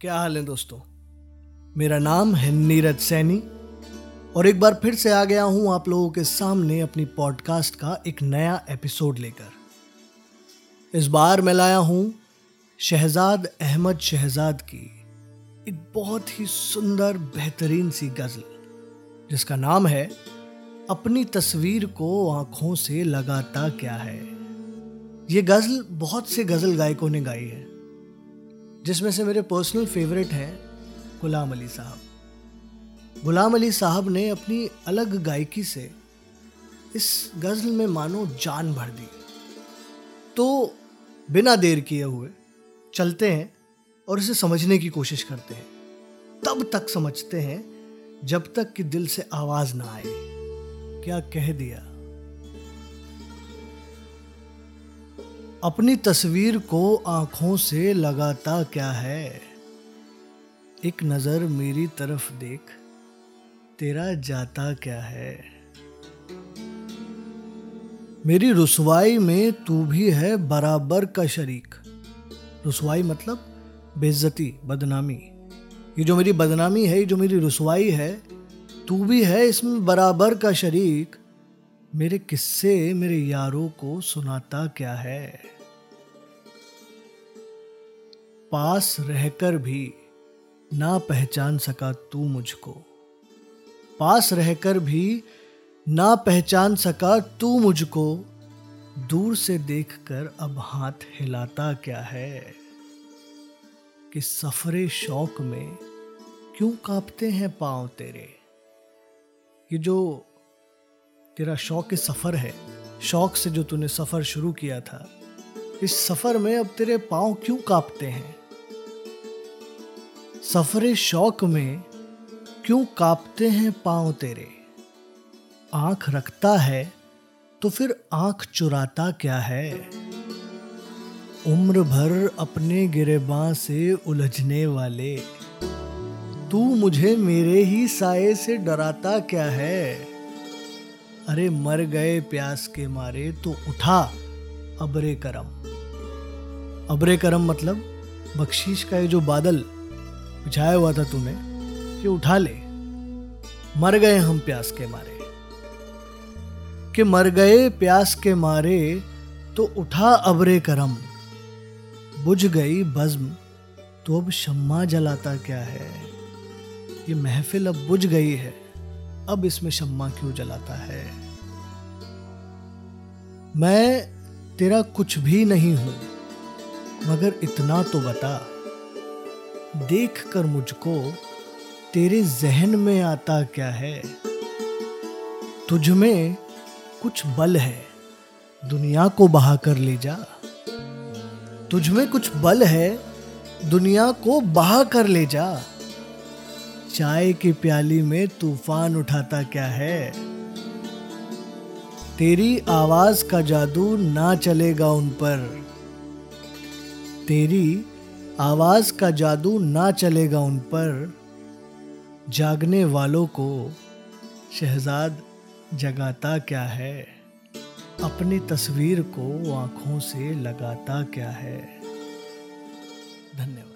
क्या हाल है दोस्तों? मेरा नाम है नीरज सैनी और एक बार फिर से आ गया हूँ आप लोगों के सामने अपनी पॉडकास्ट का एक नया एपिसोड लेकर। इस बार मैं लाया हूँ शहजाद अहमद शहजाद की एक बहुत ही सुंदर, बेहतरीन सी गज़ल, जिसका नाम है, अपनी तस्वीर को आँखों से लगाता क्या है? ये गज़ल बहुत से गज़ल गायकों ने गाई है। जिसमें से मेरे पर्सनल फेवरेट हैं गुलाम अली साहब। गुलाम अली साहब ने अपनी अलग गायकी से इस गज़ल में मानो जान भर दी। तो बिना देर किए हुए चलते हैं और इसे समझने की कोशिश करते हैं। तब तक समझते हैं जब तक कि दिल से आवाज़ ना आए। क्या कह दिया? अपनी तस्वीर को आँखों से लगाता क्या है? एक नज़र मेरी तरफ़ देख, तेरा जाता क्या है? मेरी रसवाई में तू भी है बराबर का शरीक। रसवाई मतलब बेइज्जती, बदनामी। ये जो मेरी बदनामी है, ये जो मेरी रसवाई है, तू भी है इसमें बराबर का शरीक। मेरे किस्से मेरे यारों को सुनाता क्या है? पास रहकर भी ना पहचान सका तू मुझको। पास रहकर भी ना पहचान सका तू मुझको। दूर से देखकर अब हाथ हिलाता क्या है? कि सफरे शौक में क्यों कांपते हैं पाँव तेरे? ये जो तेरा शौक सफ़र है, शौक से जो तूने सफ़र शुरू किया था, इस सफ़र में अब तेरे पाँव क्यों कांपते हैं? सफ़र शौक में क्यों कांपते हैं पाँव तेरे? आँख रखता है तो फिर आँख चुराता क्या है? उम्र भर अपने गिरेबां से उलझने वाले, तू मुझे मेरे ही साए से डराता क्या है? अरे मर गए प्यास के मारे तो उठा अबरे करम। अबरे करम मतलब बख्शीश का ये जो बादल बिछाया हुआ था तूने कि उठा ले। मर गए हम प्यास के मारे। कि मर गए प्यास के मारे तो उठा अबरे करम। बुझ गई बज्म तो अब शम्मा जलाता क्या है? ये महफिल अब बुझ गई है, अब इसमें शम्मा क्यों जलाता है? मैं तेरा कुछ भी नहीं हूँ, मगर इतना तो बता। देख कर मुझको तेरे जहन में आता क्या है? तुझ में कुछ बल है, दुनिया को बहा कर ले जा। तुझ में कुछ बल है, दुनिया को बहा कर ले जा। चाय की प्याली में तूफ़ान उठाता क्या है? तेरी आवाज़ का जादू ना चलेगा उन पर। तेरी आवाज़ का जादू ना चलेगा उन पर। जागने वालों को शहजाद जगाता क्या है? अपनी तस्वीर को आँखों से लगाता क्या है? धन्यवाद।